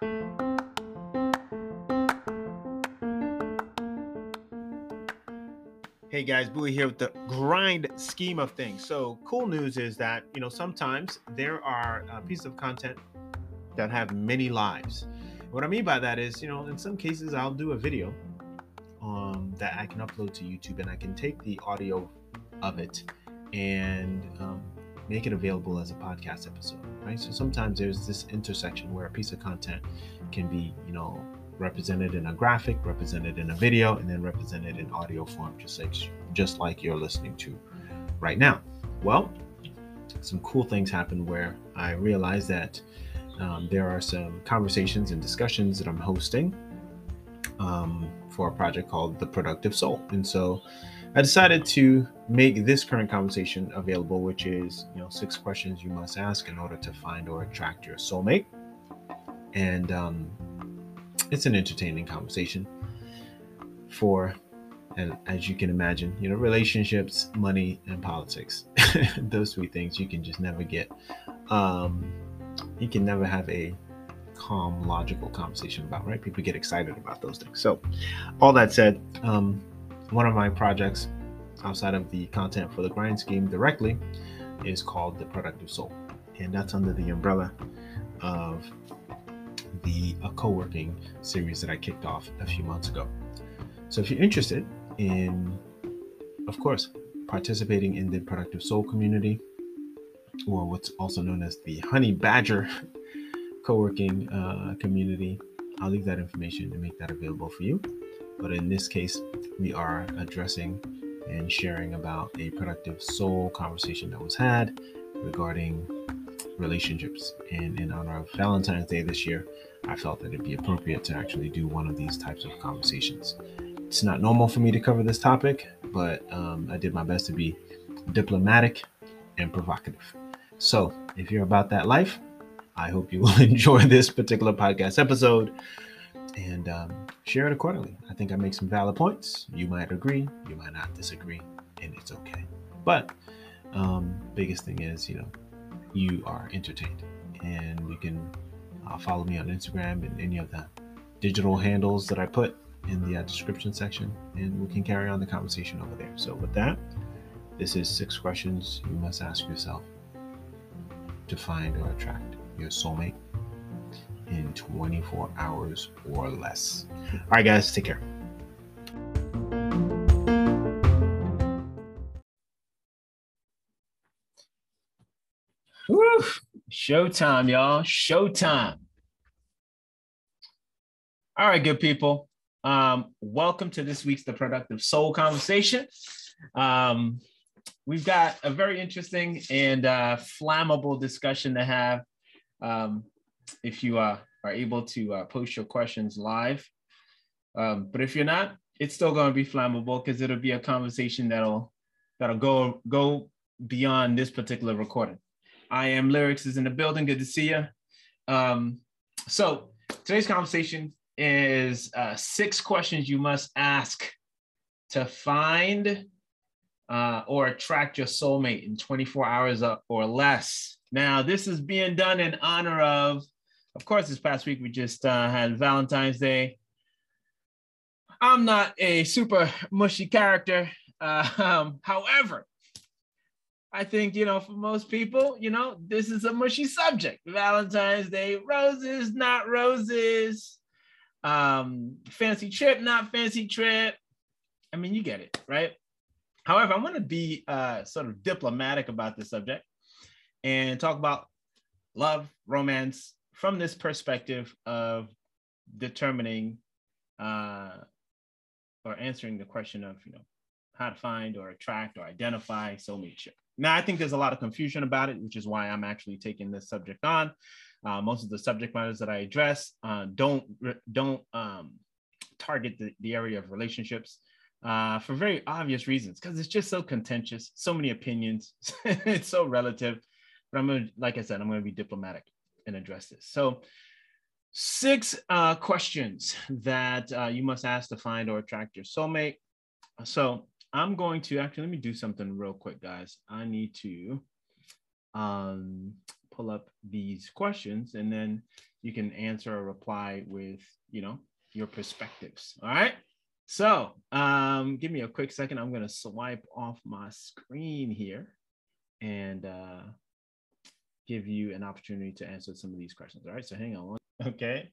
Hey guys, Buihe here with the grind scheme of things. So, cool news is that, you know, sometimes there are uh, pieces of content that have many lives. What I mean by that is, you know, in some cases I'll do a video um, that I can upload to YouTube and I can take the audio of it and um, make it available as a podcast episode, right? So sometimes there's this intersection where a piece of content can be, you know, represented in a graphic, represented in a video, and then represented in audio form, just like just like you're listening to right now. Well, some cool things happened where I realized that um, there are some conversations and discussions that I'm hosting um, for a project called The Productive Soul, and so I decided to make this current conversation available, which is you know six questions you must ask in order to find or attract your soulmate, and um, it's an entertaining conversation for and as you can imagine you know relationships money and politics those three things you can just never get. Um you can never have a calm logical conversation about right? People get excited about those things. So all that said um one of my projects outside of the content for the grind scheme directly is called the productive soul and that's under the umbrella of the a co-working series that I kicked off a few months ago. So if you're interested in, of course, participating in the Productive Soul community, or what's also known as the Honey Badger co-working uh, community, I'll leave that information and make that available for you. But in this case, we are addressing and sharing about a productive soul conversation that was had regarding relationships. And in honor of Valentine's Day this year, I felt that it'd be appropriate to actually do one of these types of conversations. It's not normal for me to cover this topic, but um, I did my best to be diplomatic and provocative. So, if you're about that life, I hope you will enjoy this particular podcast episode and um, share it accordingly. I think I make some valid points. You might agree, you might not disagree, and it's okay. But um, biggest thing is, you know, you are entertained, and you can uh, follow me on Instagram and any of the digital handles that I put in the uh, description section, and we can carry on the conversation over there. So, with that, this is six questions you must ask yourself to find or attract your soulmate in 24 hours or less. All right, guys, take care. Woo! Showtime, y'all. Showtime. All right, good people. Um, welcome to this week's The Productive Soul Conversation. Um, we've got a very interesting and uh, flammable discussion to have. Um, if you uh, are able to uh, post your questions live, um, but if you're not, it's still going to be flammable because it'll be a conversation that'll that'll go go beyond this particular recording. I am Lyrics is in the building. Good to see you. Um, so today's conversation is uh, six questions you must ask to find uh, or attract your soulmate in 24 hours or less. Now, this is being done in honor of, of course, this past week we just uh, had Valentine's Day. I'm not a super mushy character. Uh, um, however, I think, you know, for most people, you know, this is a mushy subject. Valentine's Day, roses, not roses, um, fancy trip, not fancy trip. I mean, you get it, right? However, I want to be uh, sort of diplomatic about this subject and talk about love, romance from this perspective of determining uh, or answering the question of, you know, how to find or attract or identify soulmate. Now, I think there's a lot of confusion about it, which is why I'm actually taking this subject on. Uh, most of the subject matters that I address uh, don't don't um, target the, the area of relationships uh, for very obvious reasons because it's just so contentious, so many opinions, it's so relative. But I'm gonna, like I said, I'm to be diplomatic and address this. So, six uh, questions that uh, you must ask to find or attract your soulmate. So, I'm going to actually let me do something real quick, guys. I need to um, pull up these questions and then you can answer or reply with, you know, your perspectives. All right. So um, give me a quick second. I'm going to swipe off my screen here and uh, give you an opportunity to answer some of these questions. All right. So hang on. Okay.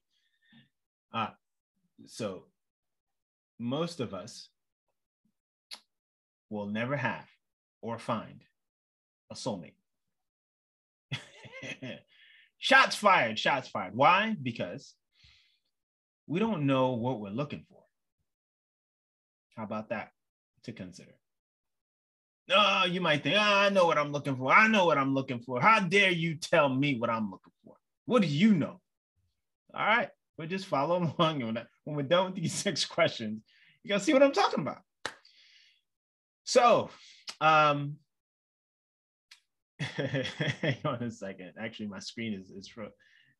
Uh, so most of us will never have or find a soulmate. shots fired, shots fired. Why? Because we don't know what we're looking for. How about that to consider? Oh, you might think, oh, I know what I'm looking for. I know what I'm looking for. How dare you tell me what I'm looking for? What do you know? All right, we'll just follow along. When we're done with these six questions, you gotta see what I'm talking about. So, um, hang on a second. Actually, my screen is is for.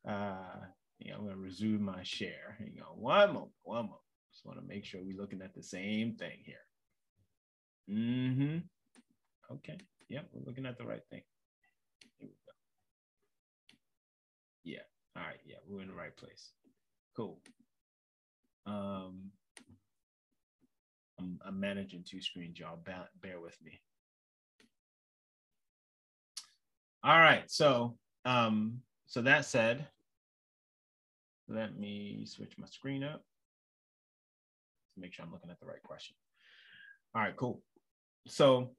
Uh, yeah, I'm gonna resume my share. Hang on one moment. One moment. Just want to make sure we're looking at the same thing here. Mm-hmm. Okay. Yeah, we're looking at the right thing. Here we go. Yeah. All right. Yeah, we're in the right place. Cool. Um, I'm, I'm managing two screens, y'all. Bear, bear with me. All right. So, um, so that said, let me switch my screen up to make sure I'm looking at the right question. All right, cool. So,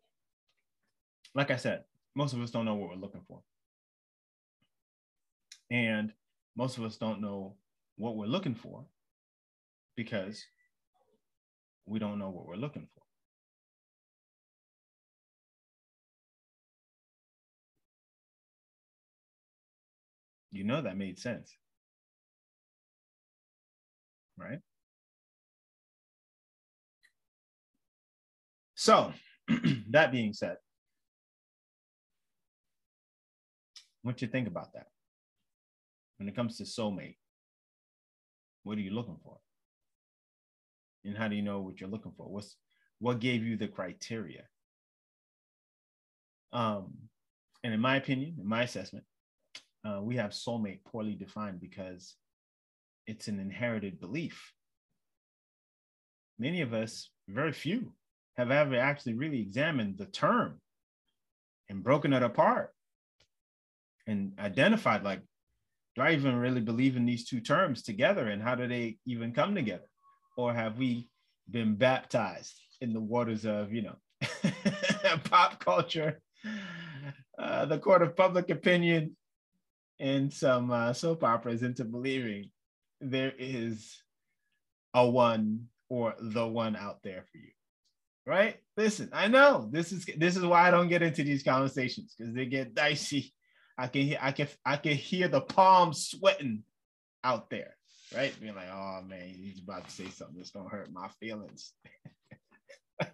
like I said, most of us don't know what we're looking for. And most of us don't know what we're looking for because we don't know what we're looking for. You know that made sense right? So, that being said, what you think about that? When it comes to soulmate, what are you looking for? And how do you know what you're looking for? What's what gave you the criteria? Um, and in my opinion, in my assessment, uh, we have soulmate poorly defined because it's an inherited belief. Many of us, very few, have ever actually really examined the term and broken it apart and identified like, do I even really believe in these two terms together? And how do they even come together? Or have we been baptized in the waters of, you know, pop culture, uh, the court of public opinion, and some uh, soap operas into believing there is a one or the one out there for you right? Listen i know this is this is why i don't get into these conversations because they get dicey i can hear i can i can hear the palms sweating out there right being like oh man he's about to say something that's gonna hurt my feelings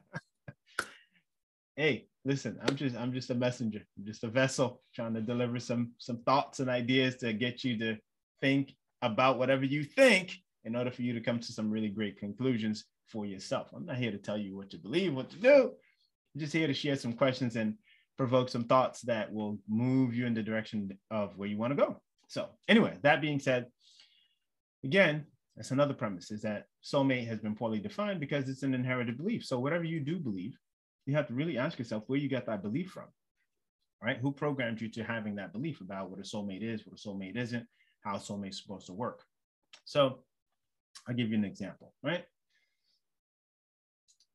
hey listen i'm just i'm just a messenger I'm just a vessel trying to deliver some some thoughts and ideas to get you to think about whatever you think in order for you to come to some really great conclusions for yourself. I'm not here to tell you what to believe, what to do. I'm just here to share some questions and provoke some thoughts that will move you in the direction of where you want to go. So, anyway, that being said, again, that's another premise is that soulmate has been poorly defined because it's an inherited belief. So, whatever you do believe, you have to really ask yourself where you got that belief from, right? Who programmed you to having that belief about what a soulmate is, what a soulmate isn't, how soulmate's supposed to work. So I'll give you an example, right?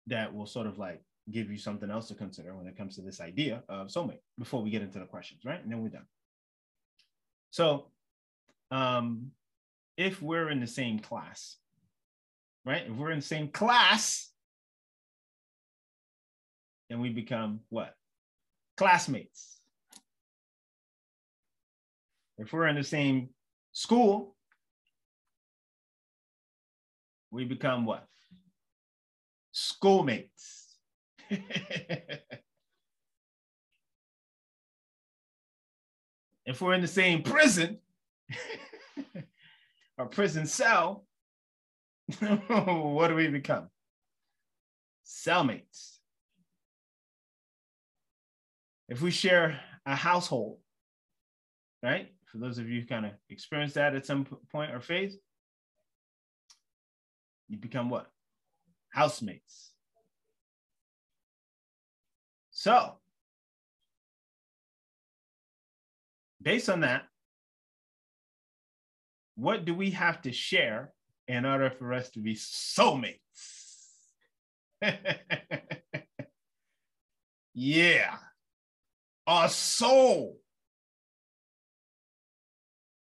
That will sort of like give you something else to consider when it comes to this idea of soulmate before we get into the questions, right? And then we're done. So um, if we're in the same class, right? If we're in the same class, then we become what? Classmates. If we're in the same school, we become what? Schoolmates. if we're in the same prison or prison cell, what do we become? Cellmates. If we share a household, right? For those of you who kind of experienced that at some point or phase, you become what? Housemates. So, based on that, what do we have to share in order for us to be soulmates? yeah, a soul.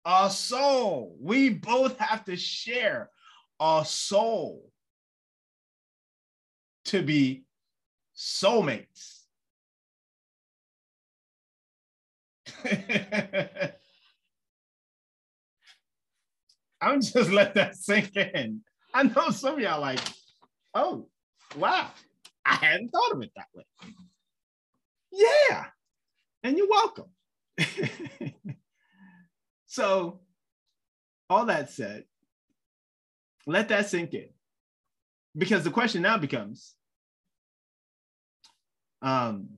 A soul. We both have to share a soul to be soulmates. I'm just let that sink in. I know some of y'all like, oh, wow, I hadn't thought of it that way. Yeah, and you're welcome. so, all that said, let that sink in. Because the question now becomes um,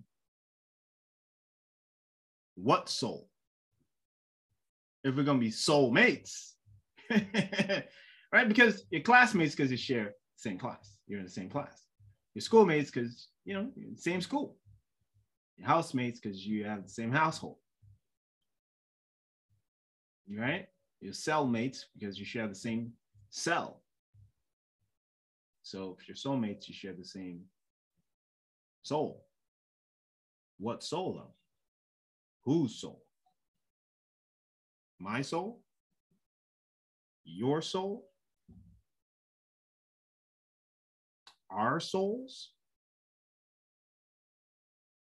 what soul? If we're to be soulmates, right? Because your classmates, because you share the same class, you're in the same class. Your schoolmates, because you know, same school. Your housemates, because you have the same household. Right? Your cellmates, because you share the same cell. So if you're soulmates, you share the same soul. What soul though? Whose soul? My soul? your soul, our souls,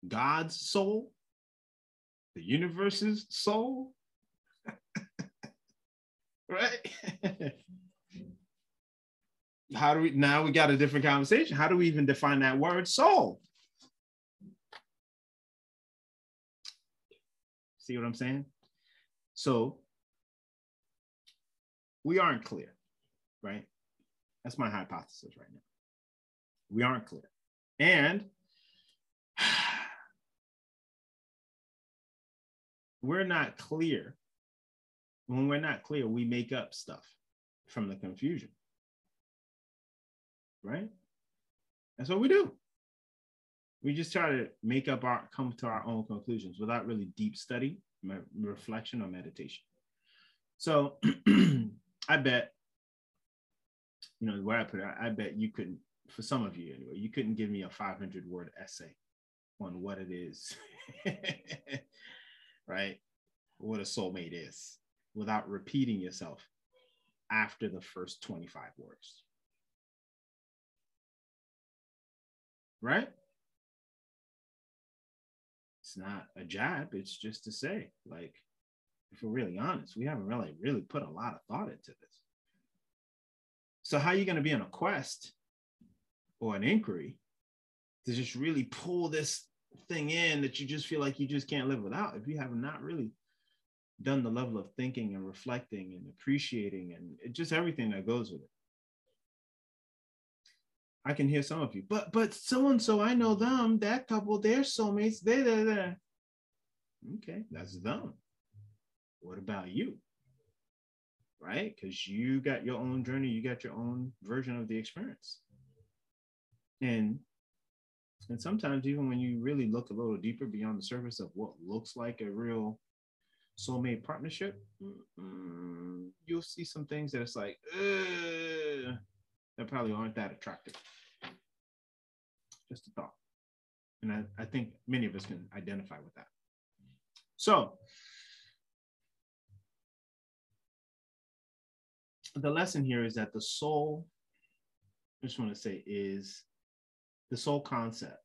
God's soul, the universe's soul. right? How do we now we got a different conversation? How do we even define that word soul? See what I'm saying? So we aren't clear, right? That's my hypothesis right now. We aren't clear. And we're not clear. When we're not clear, we make up stuff from the confusion. Right? That's what we do. We just try to make up our come to our own conclusions without really deep study, reflection, or meditation. So I bet, you know, where I put it, I bet you couldn't, for some of you anyway, you couldn't give me a 500 word essay on what it is, right? What a soulmate is without repeating yourself after the first 25 words. Right? It's not a jab, it's just to say, like, if we're really honest, we haven't really, really put a lot of thought into this. So how are you going to be on a quest or an inquiry to just really pull this thing in that you just feel like you just can't live without if you have not really done the level of thinking and reflecting and appreciating and just everything that goes with it. I can hear some of you, but but so and so, I know them, that couple, they're soulmates, they they they. Okay, that's them. What about you? Right? Because you got your own journey, you got your own version of the experience. And and sometimes even when you really look a little deeper beyond the surface of what looks like a real soulmate partnership, mm, you'll see some things that it's like, that probably aren't that attractive. Just a thought. And I, I think many of us can identify with that. So the lesson here is that the soul, I just want to say, is the soul concept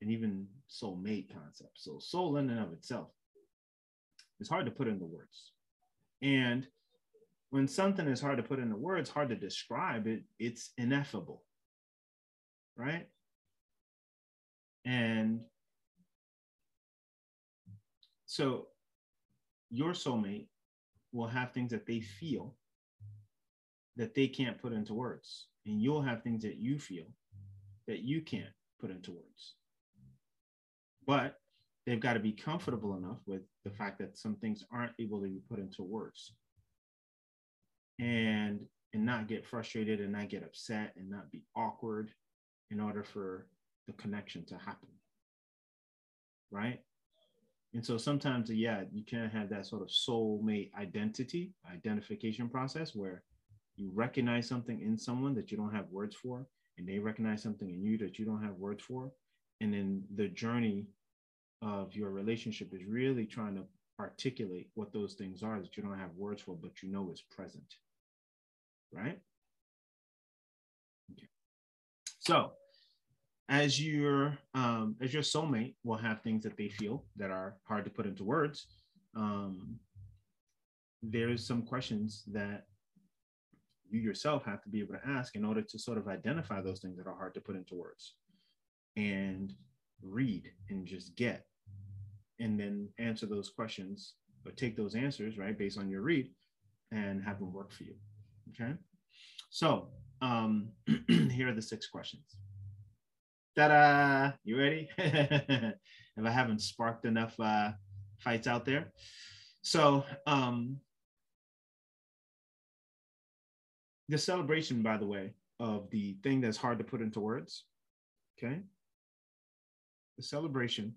and even soul made concept. So, soul in and of itself is hard to put into words. And when something is hard to put into words, hard to describe it, it's ineffable, right? And so your soulmate will have things that they feel that they can't put into words. And you'll have things that you feel that you can't put into words. But they've got to be comfortable enough with the fact that some things aren't able to be put into words and and not get frustrated and not get upset and not be awkward in order for the connection to happen right? And so sometimes yeah you can have that sort of soulmate identity identification process where you recognize something in someone that you don't have words for and they recognize something in you that you don't have words for. And then the journey of your relationship is really trying to articulate what those things are that you don't have words for but you know is present right okay. so as your um, as your soulmate will have things that they feel that are hard to put into words um, there's some questions that you yourself have to be able to ask in order to sort of identify those things that are hard to put into words and read and just get and then answer those questions or take those answers right based on your read and have them work for you okay? So um, here are the six questions. Ta-da! You ready? If i haven't sparked enough uh, fights out there. So um, the celebration by the way of the thing that's hard to put into words okay? The celebration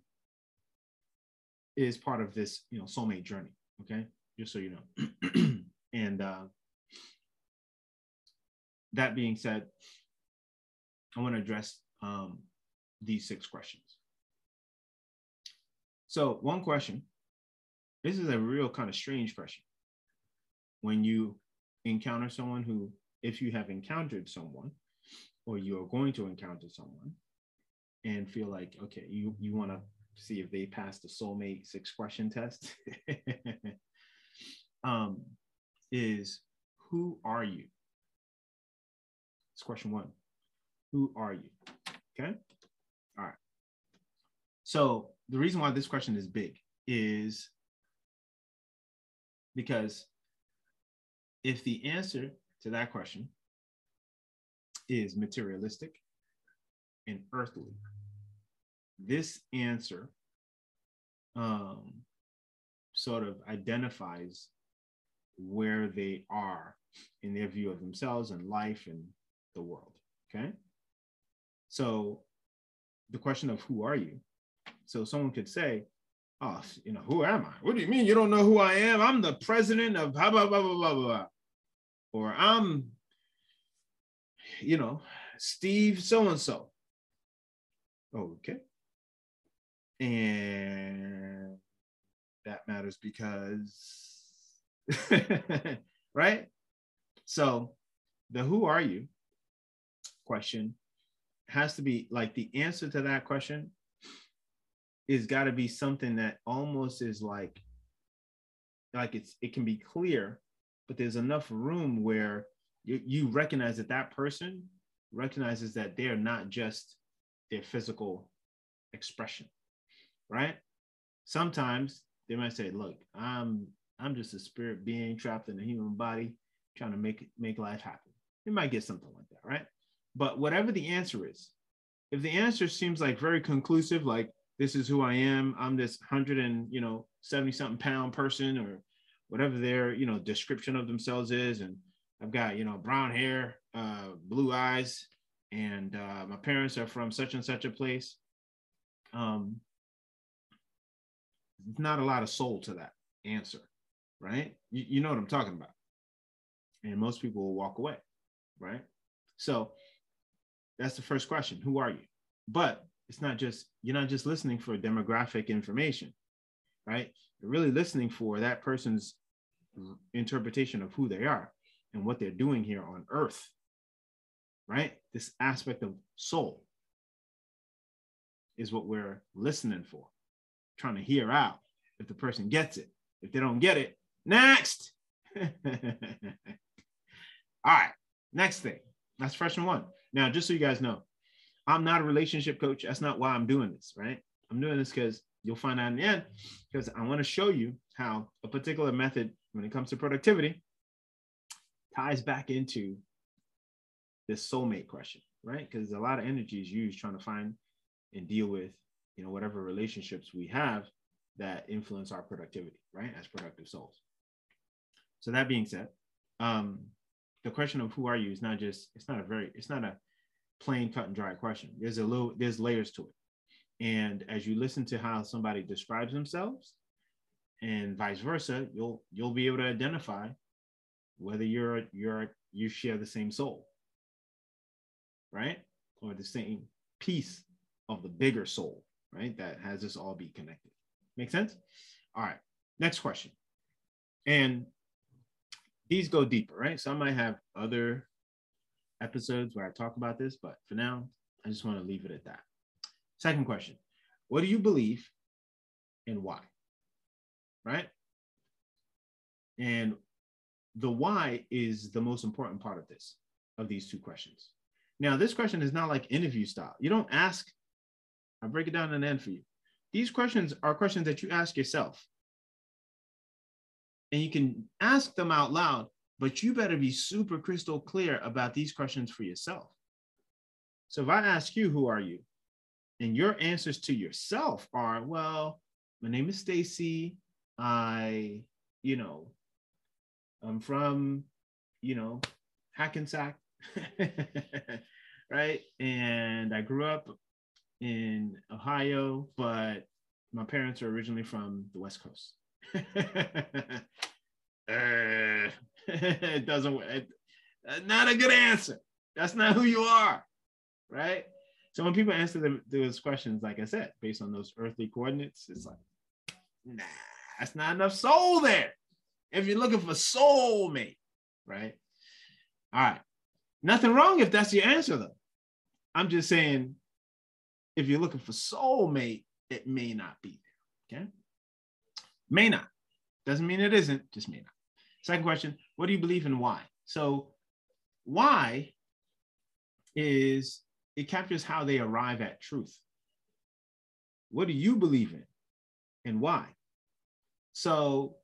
is part of this, you know, soulmate journey. Okay, just so you know. and uh, that being said, I want to address um, these six questions. So, one question this is a real kind of strange question. When you encounter someone who, if you have encountered someone, or you are going to encounter someone, and feel like, okay, you, you want to see if they pass the soulmates six question test um, is who are you? It's question one. Who are you? Okay. All right. So the reason why this question is big is because if the answer to that question is materialistic and earthly, this answer um, sort of identifies where they are in their view of themselves and life and the world. Okay. So the question of who are you? So someone could say, Oh, you know, who am I? What do you mean you don't know who I am? I'm the president of blah blah blah blah blah blah. Or I'm, you know, Steve so and so. Okay. And that matters because, right? So the who are you question has to be like the answer to that question is got to be something that almost is like like it's it can be clear but there's enough room where you, you recognize that that person recognizes that they're not just their physical expression right? Sometimes they might say, look, I'm I'm just a spirit being trapped in a human body trying to make make life happen. It might get something like that, right? But whatever the answer is, if the answer seems like very conclusive, like this is who I am, I'm this hundred and you know 70 something pound person or whatever their you know description of themselves is, and I've got you know brown hair, uh, blue eyes, and uh, my parents are from such and such a place. Um, not a lot of soul to that answer, right? You, you know what I'm talking about. And most people will walk away, right? So that's the first question Who are you? But it's not just, you're not just listening for demographic information, right? You're really listening for that person's interpretation of who they are and what they're doing here on earth, right? This aspect of soul is what we're listening for trying to hear out if the person gets it. If they don't get it, next. All right, next thing. That's freshman one. Now, just so you guys know, I'm not a relationship coach. That's not why I'm doing this, right? I'm doing this because you'll find out in the end, because I want to show you how a particular method, when it comes to productivity, ties back into this soulmate question, right? Because a lot of energy is used trying to find and deal with you know, whatever relationships we have that influence our productivity, right? As productive souls. So that being said, um, the question of who are you is not just, it's not a very, it's not a plain cut and dry question. There's a little, there's layers to it. And as you listen to how somebody describes themselves and vice versa, you'll you'll be able to identify whether you're you're you share the same soul, right? Or the same piece of the bigger soul, right? That has us all be connected. Make sense? All right. Next question. And these go deeper, right? So I might have other episodes where I talk about this, but for now, I just want to leave it at that. Second question What do you believe and why? Right? And the why is the most important part of this, of these two questions. Now, this question is not like interview style. You don't ask, I'll break it down the end for you. These questions are questions that you ask yourself. And you can ask them out loud, but you better be super crystal clear about these questions for yourself. So if I ask you, who are you? And your answers to yourself are, well, my name is Stacy. I, you know, I'm from, you know, Hackensack, right? And I grew up in Ohio, but my parents are originally from the West Coast. uh, it doesn't, it, uh, not a good answer. That's not who you are, right? So when people answer those questions, like I said, based on those earthly coordinates, it's like, nah, that's not enough soul there. If you're looking for soulmate, right? All right. Nothing wrong if that's your answer, though. I'm just saying, if you're looking for soulmate, it may not be there. Okay. May not. Doesn't mean it isn't, just may not. Second question What do you believe in why? So, why is it captures how they arrive at truth. What do you believe in and why? So,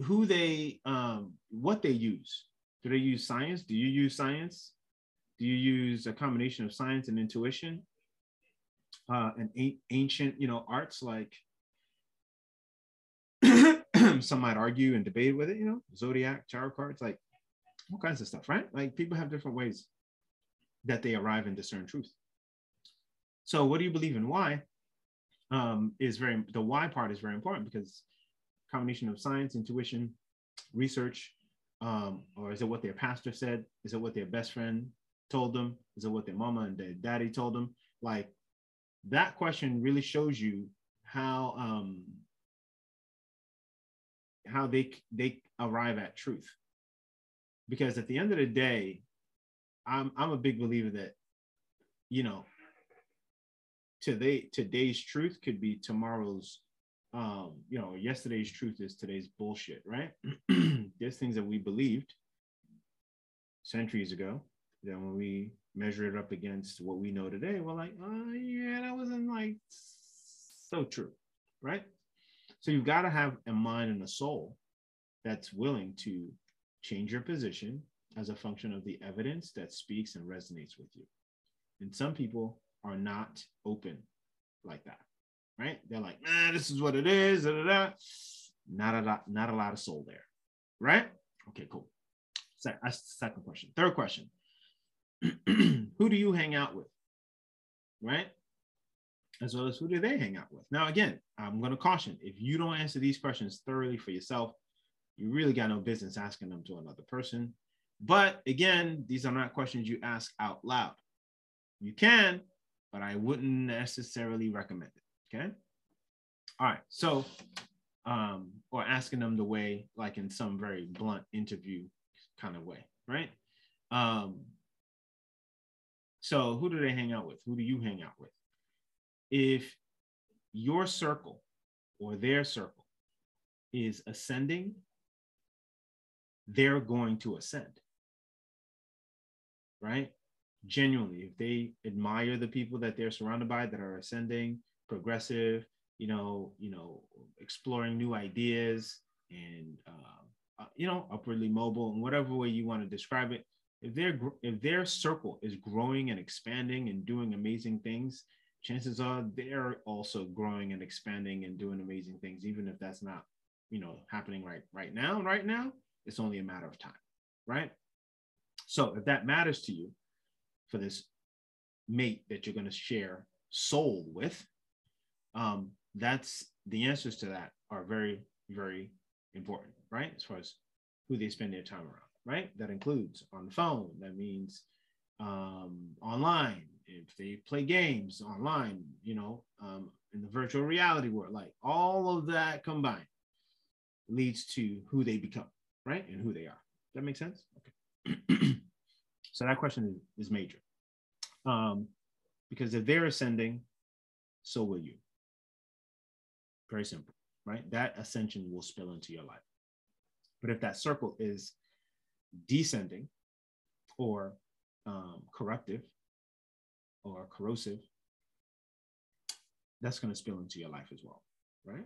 who they, um, what they use. Do they use science? Do you use science? Do you use a combination of science and intuition? Uh, and a- ancient, you know, arts like some might argue and debate with it, you know, zodiac, tarot cards, like all kinds of stuff, right? Like people have different ways that they arrive and discern truth. So, what do you believe in? Why um, is very the why part is very important because combination of science, intuition, research, um, or is it what their pastor said? Is it what their best friend told them? Is it what their mama and their daddy told them? Like that question really shows you how um, how they they arrive at truth. Because at the end of the day, I'm I'm a big believer that, you know, today today's truth could be tomorrow's um, you know, yesterday's truth is today's bullshit, right? There's things that we believed centuries ago that when we measure it up against what we know today, we're like, oh yeah, that wasn't like so true, right? So you've got to have a mind and a soul that's willing to change your position as a function of the evidence that speaks and resonates with you. And some people are not open like that, right? They're like, nah, this is what it is. Da, da, da. Not a lot, not a lot of soul there, right? Okay, cool. Se- that's the second question. Third question: Who do you hang out with, right? As well as who do they hang out with? Now, again, I'm going to caution: if you don't answer these questions thoroughly for yourself, you really got no business asking them to another person. But again, these are not questions you ask out loud. You can, but I wouldn't necessarily recommend it. Okay. All right. So, um, or asking them the way, like in some very blunt interview kind of way, right? Um, so, who do they hang out with? Who do you hang out with? If your circle or their circle is ascending, they're going to ascend right? Genuinely, if they admire the people that they're surrounded by that are ascending, progressive, you know, you know, exploring new ideas and uh, uh, you know, upwardly mobile, and whatever way you want to describe it, if their if their circle is growing and expanding and doing amazing things, chances are they're also growing and expanding and doing amazing things, even if that's not, you know, happening right right now. Right now, it's only a matter of time, right? So if that matters to you for this mate that you're going to share soul with, um, that's the answers to that are very, very important, right? As far as who they spend their time around, right? That includes on the phone. That means um, online. If they play games online, you know, um, in the virtual reality world, like all of that combined leads to who they become, right? And who they are. That makes sense? Okay. so that question is, major. Um, because if they're ascending, so will you. Very simple, right? That ascension will spill into your life. But if that circle is descending or um, corruptive or corrosive, that's going to spill into your life as well, right?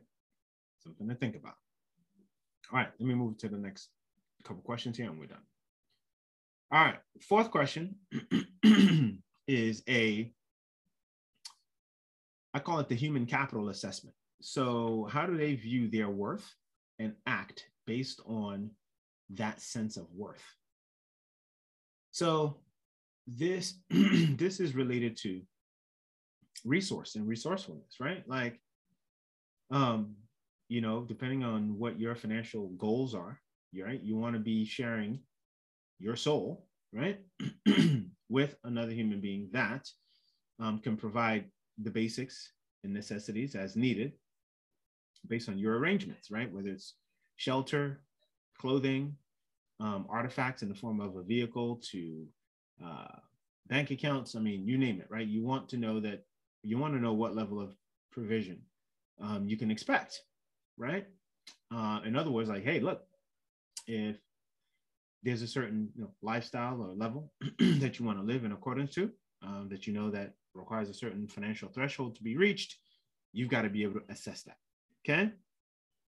Something to think about. All right, let me move to the next couple questions here and we're done. All right, fourth question is a, I call it the human capital assessment. So, how do they view their worth and act based on that sense of worth? So, this this is related to resource and resourcefulness, right? Like, um, you know, depending on what your financial goals are, right? You want to be sharing your soul, right, with another human being that um, can provide the basics and necessities as needed based on your arrangements, right? Whether it's shelter, clothing, um, artifacts in the form of a vehicle to uh, bank accounts. I mean, you name it, right? You want to know that you want to know what level of provision um, you can expect, right? Uh, in other words, like, hey, look, if there's a certain you know, lifestyle or level that you want to live in accordance to, um, that you know that requires a certain financial threshold to be reached, you've got to be able to assess that, okay,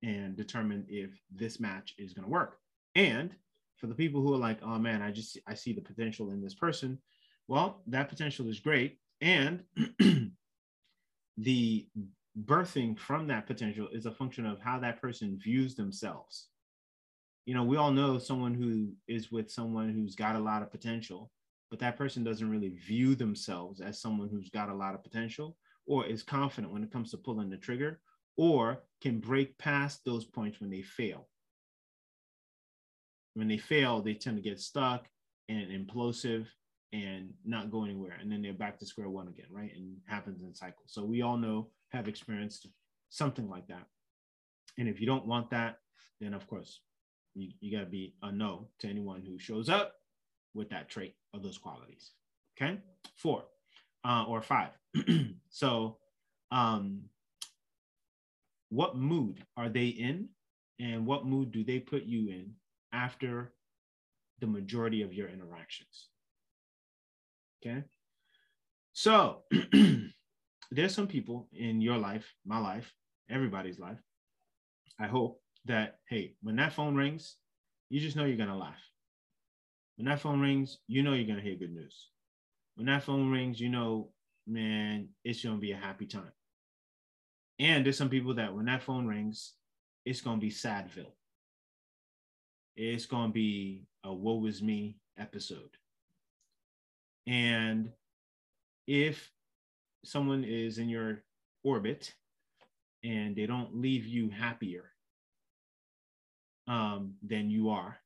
and determine if this match is going to work. And for the people who are like, oh man, I just I see the potential in this person. Well, that potential is great, and the birthing from that potential is a function of how that person views themselves. You know, we all know someone who is with someone who's got a lot of potential, but that person doesn't really view themselves as someone who's got a lot of potential or is confident when it comes to pulling the trigger or can break past those points when they fail when they fail, they tend to get stuck and implosive and not go anywhere. And then they're back to square one again, right? And happens in cycles. So we all know, have experienced something like that. And if you don't want that, then of course, you, you got to be a no to anyone who shows up with that trait or those qualities. Okay. Four uh, or five. so, um, what mood are they in? And what mood do they put you in after the majority of your interactions. Okay. So there's some people in your life, my life, everybody's life. I hope that, hey, when that phone rings, you just know you're going to laugh. When that phone rings, you know you're going to hear good news. When that phone rings, you know, man, it's going to be a happy time. And there's some people that when that phone rings, it's going to be Sadville it's going to be a woe is me episode. And if someone is in your orbit and they don't leave you happier um, than you are,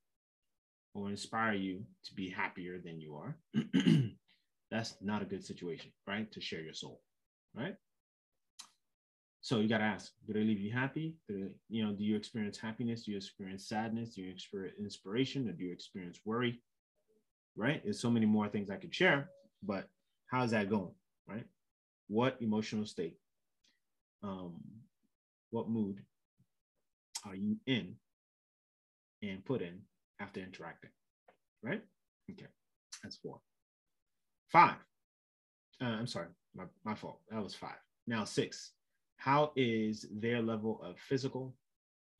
or inspire you to be happier than you are, that's not a good situation, right? To share your soul, right? So you got to ask, do they leave you happy? Do they, you know, do you experience happiness? Do you experience sadness? Do you experience inspiration? Or do you experience worry? Right? There's so many more things I could share, but how's that going? Right? What emotional state, um, what mood are you in and put in after interacting? Right? Okay, that's four. Five. Uh, I'm sorry, my, my fault. That was five. Now six how is their level of physical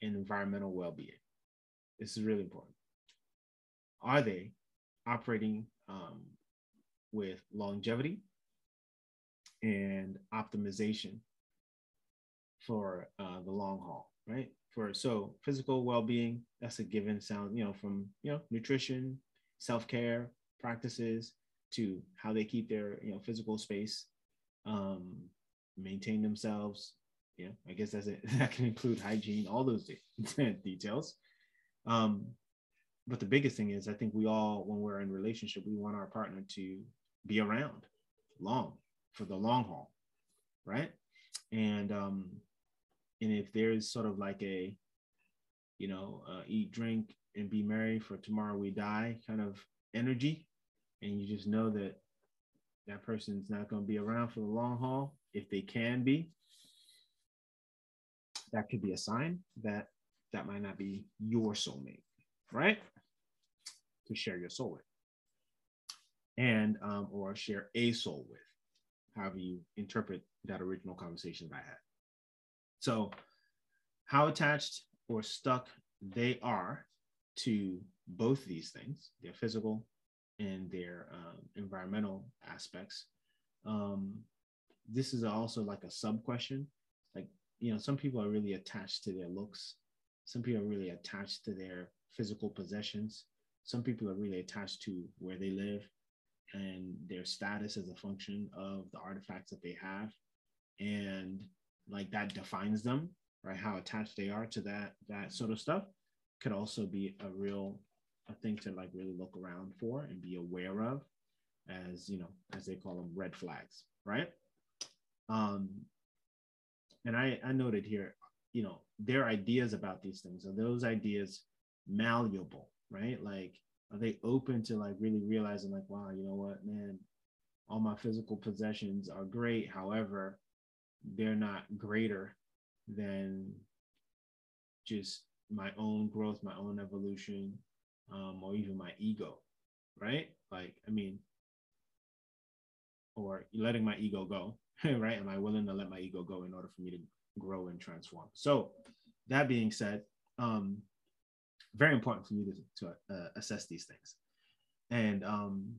and environmental well-being this is really important are they operating um, with longevity and optimization for uh, the long haul, right? For so physical well-being, that's a given sound, you know, from you know nutrition, self-care practices to how they keep their you know physical space, um, maintain themselves. Yeah, I guess that's it. That can include hygiene, all those de- details. Um, but the biggest thing is, I think we all, when we're in relationship, we want our partner to be around long for the long haul, right? And um, and if there's sort of like a, you know, uh, eat, drink, and be merry for tomorrow we die kind of energy, and you just know that that person's not going to be around for the long haul, if they can be, that could be a sign that that might not be your soulmate, right? To share your soul with, and um, or share a soul with, however you interpret that original conversation that I had. So, how attached or stuck they are to both these things, their physical and their um, environmental aspects. Um, this is also like a sub question. Like, you know, some people are really attached to their looks, some people are really attached to their physical possessions, some people are really attached to where they live and their status as a function of the artifacts that they have. And like that defines them, right? How attached they are to that that sort of stuff could also be a real a thing to like really look around for and be aware of as you know as they call them red flags right um and i i noted here you know their ideas about these things are those ideas malleable right? Like are they open to like really realizing like wow you know what man all my physical possessions are great. However they're not greater than just my own growth my own evolution um, or even my ego, right? Like, I mean, or letting my ego go, right? Am I willing to let my ego go in order for me to grow and transform? So, that being said, um, very important for me to, to uh, assess these things. And um,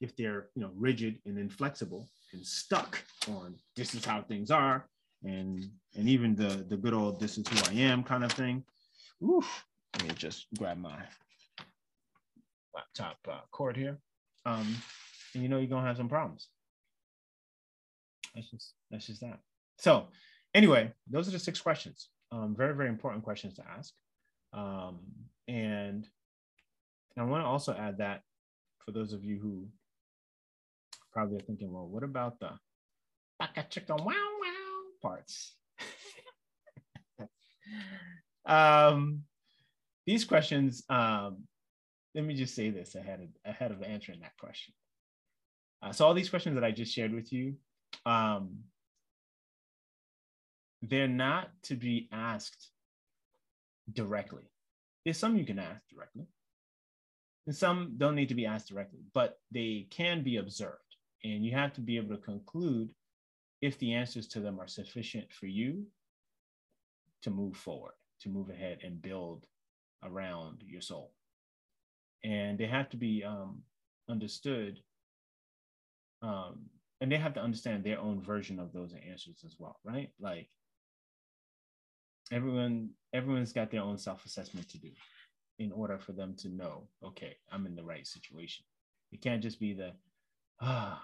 if they're, you know, rigid and inflexible and stuck on this is how things are, and and even the the good old this is who I am kind of thing. Oof, let me just grab my laptop uh, cord here, um, and you know you're gonna have some problems. That's just that's just that. So anyway, those are the six questions. Um, very very important questions to ask, um, and I want to also add that for those of you who probably are thinking, well, what about the baka chicken wow wow parts? um, these questions um, let me just say this ahead of ahead of answering that question. Uh, so all these questions that I just shared with you, um, they're not to be asked directly. There's some you can ask directly, and some don't need to be asked directly, but they can be observed, and you have to be able to conclude if the answers to them are sufficient for you to move forward, to move ahead and build around your soul. And they have to be um, understood um, and they have to understand their own version of those answers as well right? Like everyone everyone's got their own self-assessment to do in order for them to know okay i'm in the right situation. It can't just be the ah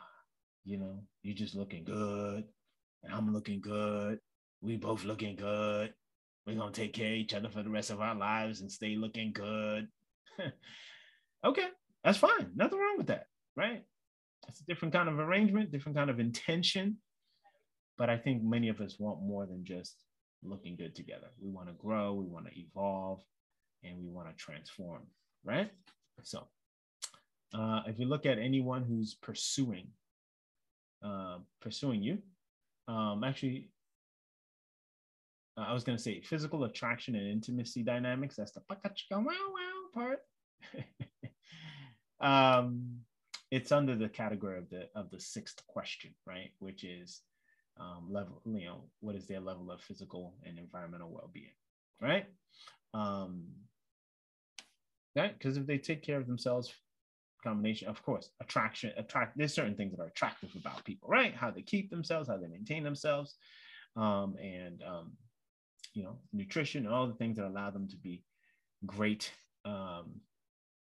you know you're just looking good and i'm looking good. We both looking good. We're gonna take care of each other for the rest of our lives and stay looking good. Okay, that's fine. Nothing wrong with that, right? It's a different kind of arrangement, different kind of intention. But I think many of us want more than just looking good together. We want to grow, we want to evolve, and we want to transform, right? So, uh, if you look at anyone who's pursuing, uh, pursuing you, um, actually, uh, I was going to say physical attraction and intimacy dynamics. That's the wow wow part. um, it's under the category of the of the sixth question, right? Which is um, level, you know, what is their level of physical and environmental well-being, right? Um, right, because if they take care of themselves combination, of course, attraction, attract. There's certain things that are attractive about people, right? How they keep themselves, how they maintain themselves, um, and um, you know, nutrition, all the things that allow them to be great um,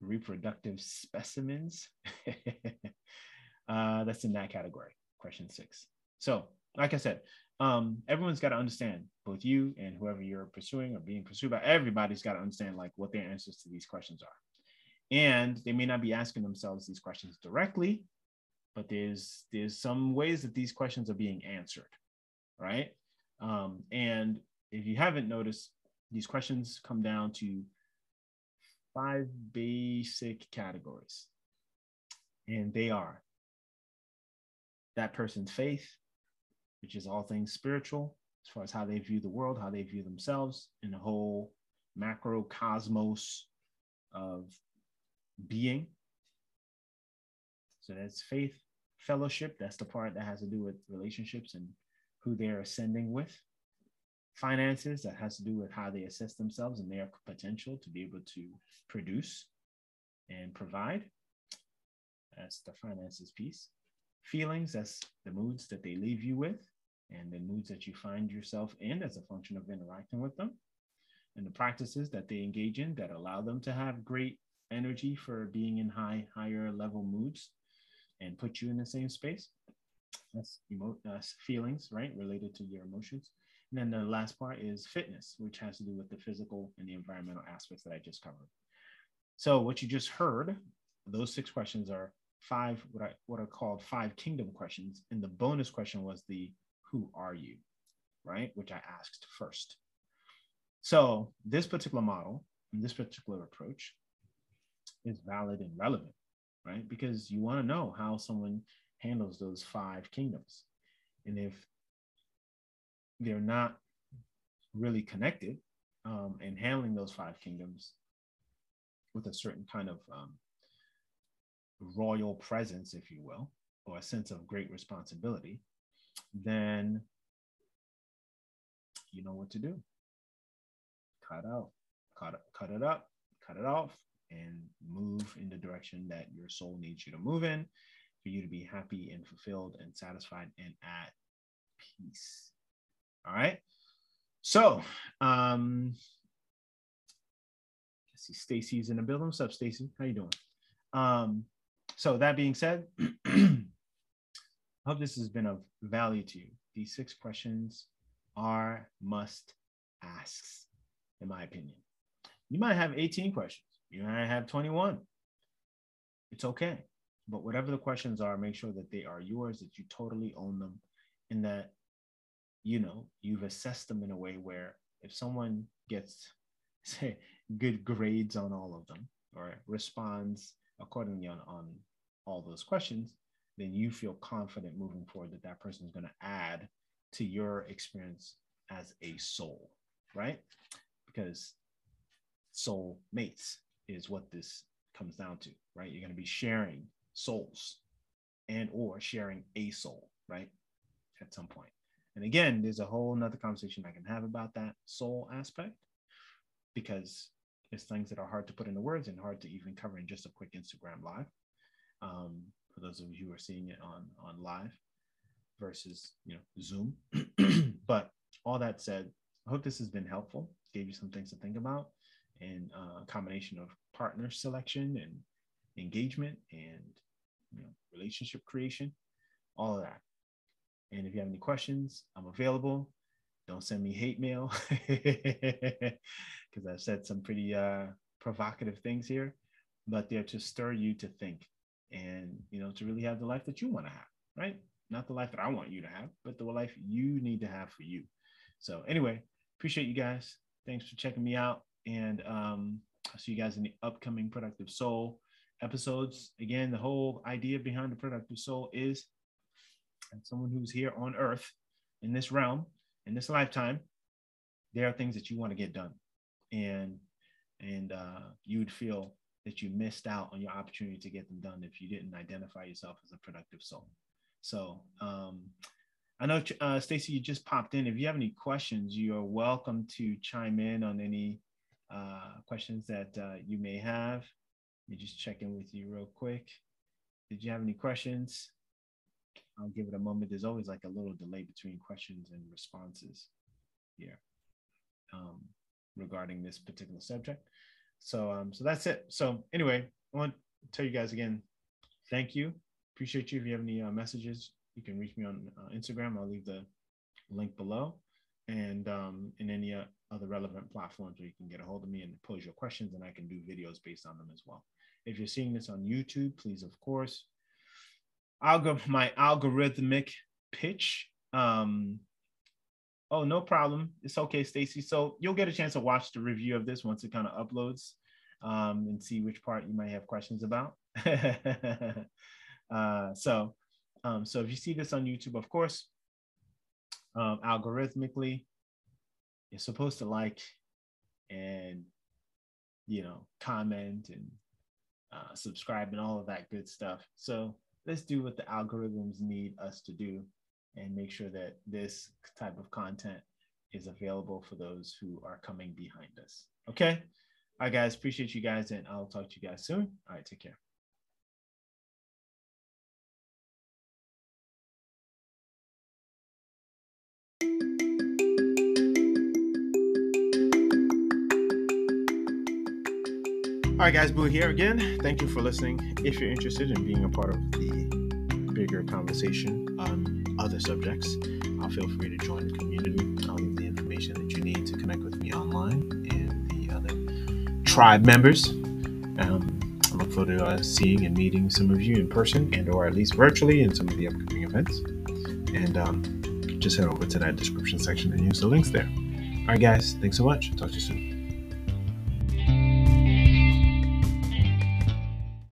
reproductive specimens. uh, that's in that category. Question six. So, like I said, um, everyone's got to understand, both you and whoever you're pursuing or being pursued by, everybody's got to understand like what their answers to these questions are. And they may not be asking themselves these questions directly, but there's there's some ways that these questions are being answered, right? Um, and if you haven't noticed, these questions come down to five basic categories. And they are that person's faith, which is all things spiritual, as far as how they view the world, how they view themselves and the whole macrocosmos of being. So that's faith, fellowship. That's the part that has to do with relationships and who they're ascending with finances that has to do with how they assess themselves and their potential to be able to produce and provide. That's the finances piece. Feelings, that's the moods that they leave you with and the moods that you find yourself in as a function of interacting with them. And the practices that they engage in that allow them to have great energy for being in high, higher level moods and put you in the same space. That's emo- that's feelings, right? Related to your emotions. And then the last part is fitness, which has to do with the physical and the environmental aspects that I just covered. So what you just heard, those six questions are five what I what are called five kingdom questions. And the bonus question was the who are you, right? Which I asked first. So this particular model and this particular approach is valid and relevant, right? Because you want to know how someone handles those five kingdoms. And if they're not really connected um, and handling those five kingdoms with a certain kind of um, royal presence, if you will, or a sense of great responsibility, then you know what to do. Cut out, cut cut it up, cut it off, and move in the direction that your soul needs you to move in for you to be happy and fulfilled and satisfied and at peace. All right. So, um, let's see, Stacy's in the building. What's up, Stacy? How you doing? Um, so that being said, I hope this has been of value to you. These six questions are must asks, in my opinion. You might have 18 questions. You might have 21. It's okay. But whatever the questions are, make sure that they are yours, that you totally own them, and that you know you've assessed them in a way where if someone gets say good grades on all of them or responds accordingly on, on all those questions then you feel confident moving forward that that person is going to add to your experience as a soul right? Because soul mates is what this comes down to right? You're going to be sharing souls and or sharing a soul right at some point and again, there's a whole nother conversation I can have about that soul aspect because it's things that are hard to put into words and hard to even cover in just a quick Instagram live. Um, for those of you who are seeing it on on live versus you know Zoom. but all that said, I hope this has been helpful. Gave you some things to think about, and uh, a combination of partner selection and engagement and you know relationship creation, all of that. And if you have any questions, I'm available. Don't send me hate mail because I've said some pretty uh, provocative things here, but they're to stir you to think and you know to really have the life that you want to have, right? Not the life that I want you to have, but the life you need to have for you. So anyway, appreciate you guys. Thanks for checking me out, and um, I'll see you guys in the upcoming Productive Soul episodes. Again, the whole idea behind the Productive Soul is someone who's here on earth in this realm, in this lifetime, there are things that you want to get done. And and uh, you would feel that you missed out on your opportunity to get them done if you didn't identify yourself as a productive soul. So um, I know uh, Stacy, you just popped in. If you have any questions, you are welcome to chime in on any uh, questions that uh, you may have. Let me just check in with you real quick. Did you have any questions? I'll give it a moment. There's always like a little delay between questions and responses here um, regarding this particular subject. So, um, so that's it. So anyway, I want to tell you guys again, thank you. Appreciate you. If you have any uh, messages, you can reach me on uh, Instagram. I'll leave the link below and um, in any uh, other relevant platforms where you can get a hold of me and pose your questions and I can do videos based on them as well. If you're seeing this on YouTube, please, of course, algor- my algorithmic pitch. Um, oh, no problem. It's okay, Stacy. So you'll get a chance to watch the review of this once it kind of uploads um, and see which part you might have questions about. uh, so, um, so if you see this on YouTube, of course, um, algorithmically, you're supposed to like and you know comment and uh, subscribe and all of that good stuff. So let's do what the algorithms need us to do and make sure that this type of content is available for those who are coming behind us. Okay. All right, guys. Appreciate you guys, and I'll talk to you guys soon. All right. Take care. All right, guys, Boo here again. Thank you for listening. If you're interested in being a part of the bigger conversation on other subjects, I'll feel free to join the community. I'll leave the information that you need to connect with me online and the other tribe members. Um, I look forward to uh, seeing and meeting some of you in person and or at least virtually in some of the upcoming events. And um, just head over to that description section and use the links there. All right, guys, thanks so much. Talk to you soon.